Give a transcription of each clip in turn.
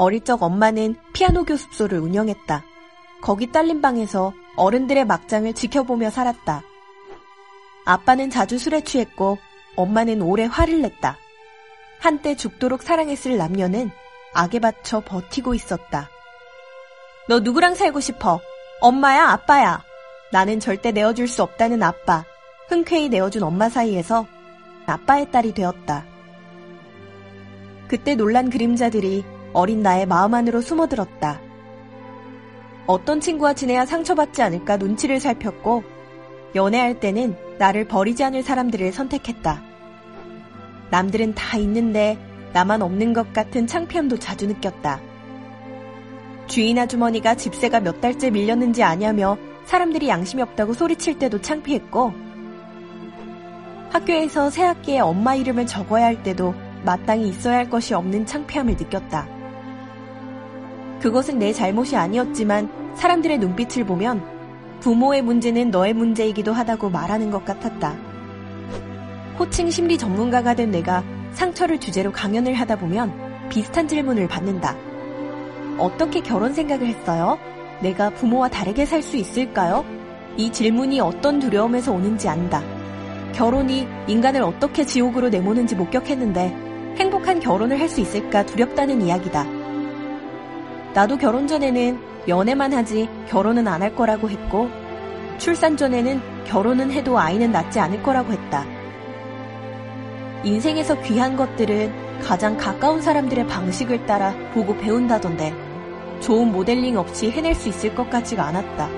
어릴 적 엄마는 피아노 교습소를 운영했다. 거기 딸린 방에서 어른들의 막장을 지켜보며 살았다. 아빠는 자주 술에 취했고 엄마는 오래 화를 냈다. 한때 죽도록 사랑했을 남녀는 악에 받쳐 버티고 있었다. 너 누구랑 살고 싶어? 엄마야, 아빠야. 나는 절대 내어줄 수 없다는 아빠. 흔쾌히 내어준 엄마 사이에서 아빠의 딸이 되었다. 그때 놀란 그림자들이 어린 나의 마음 안으로 숨어들었다. 어떤 친구와 지내야 상처받지 않을까 눈치를 살폈고, 연애할 때는 나를 버리지 않을 사람들을 선택했다. 남들은 다 있는데 나만 없는 것 같은 창피함도 자주 느꼈다. 주인 아주머니가 집세가 몇 달째 밀렸는지 아냐며 사람들이 양심이 없다고 소리칠 때도 창피했고, 학교에서 새 학기에 엄마 이름을 적어야 할 때도 마땅히 있어야 할 것이 없는 창피함을 느꼈다. 그것은 내 잘못이 아니었지만 사람들의 눈빛을 보면 부모의 문제는 너의 문제이기도 하다고 말하는 것 같았다. 호칭 심리 전문가가 된 내가 상처를 주제로 강연을 하다 보면 비슷한 질문을 받는다. 어떻게 결혼 생각을 했어요? 내가 부모와 다르게 살 수 있을까요? 이 질문이 어떤 두려움에서 오는지 안다. 결혼이 인간을 어떻게 지옥으로 내모는지 목격했는데 행복한 결혼을 할 수 있을까 두렵다는 이야기다. 나도 결혼 전에는 연애만 하지 결혼은 안 할 거라고 했고 출산 전에는 결혼은 해도 아이는 낳지 않을 거라고 했다. 인생에서 귀한 것들은 가장 가까운 사람들의 방식을 따라 보고 배운다던데 좋은 모델링 없이 해낼 수 있을 것 같지가 않았다.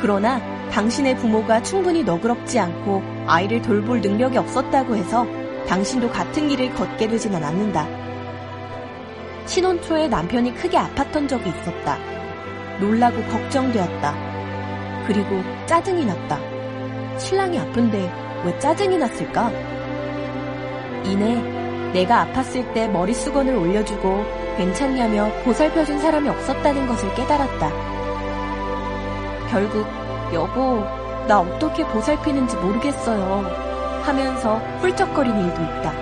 그러나 당신의 부모가 충분히 너그럽지 않고 아이를 돌볼 능력이 없었다고 해서 당신도 같은 길을 걷게 되지는 않는다. 신혼 초에 남편이 크게 아팠던 적이 있었다. 놀라고 걱정되었다. 그리고 짜증이 났다. 신랑이 아픈데 왜 짜증이 났을까? 이내 내가 아팠을 때 머리 수건을 올려주고 괜찮냐며 보살펴준 사람이 없었다는 것을 깨달았다. 결국 여보 나 어떻게 보살피는지 모르겠어요 하면서 훌쩍거린 일도 있다.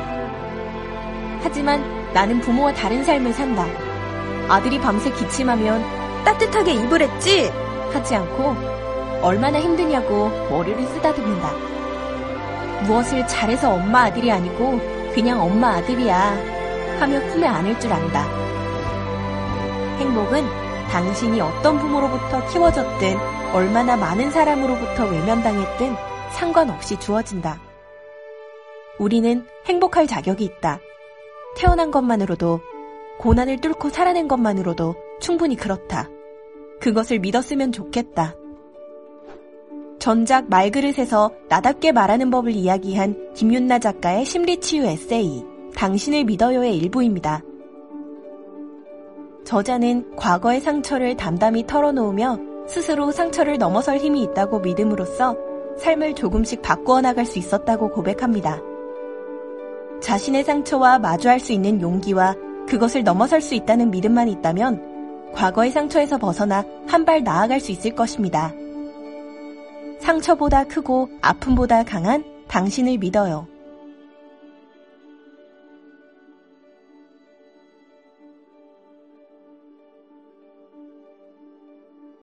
하지만 나는 부모와 다른 삶을 산다. 아들이 밤새 기침하면 따뜻하게 입을 했지 하지 않고 얼마나 힘드냐고 머리를 쓰다듬는다. 무엇을 잘해서 엄마 아들이 아니고 그냥 엄마 아들이야 하며 품에 안을 줄 안다. 행복은 당신이 어떤 부모로부터 키워졌든 얼마나 많은 사람으로부터 외면당했든 상관없이 주어진다. 우리는 행복할 자격이 있다. 태어난 것만으로도 고난을 뚫고 살아낸 것만으로도 충분히 그렇다. 그것을 믿었으면 좋겠다. 전작 말그릇에서 나답게 말하는 법을 이야기한 김윤나 작가의 심리치유 에세이 당신을 믿어요의 일부입니다. 저자는 과거의 상처를 담담히 털어놓으며 스스로 상처를 넘어설 힘이 있다고 믿음으로써 삶을 조금씩 바꾸어 나갈 수 있었다고 고백합니다. 자신의 상처와 마주할 수 있는 용기와 그것을 넘어설 수 있다는 믿음만 있다면 과거의 상처에서 벗어나 한 발 나아갈 수 있을 것입니다. 상처보다 크고 아픔보다 강한 당신을 믿어요.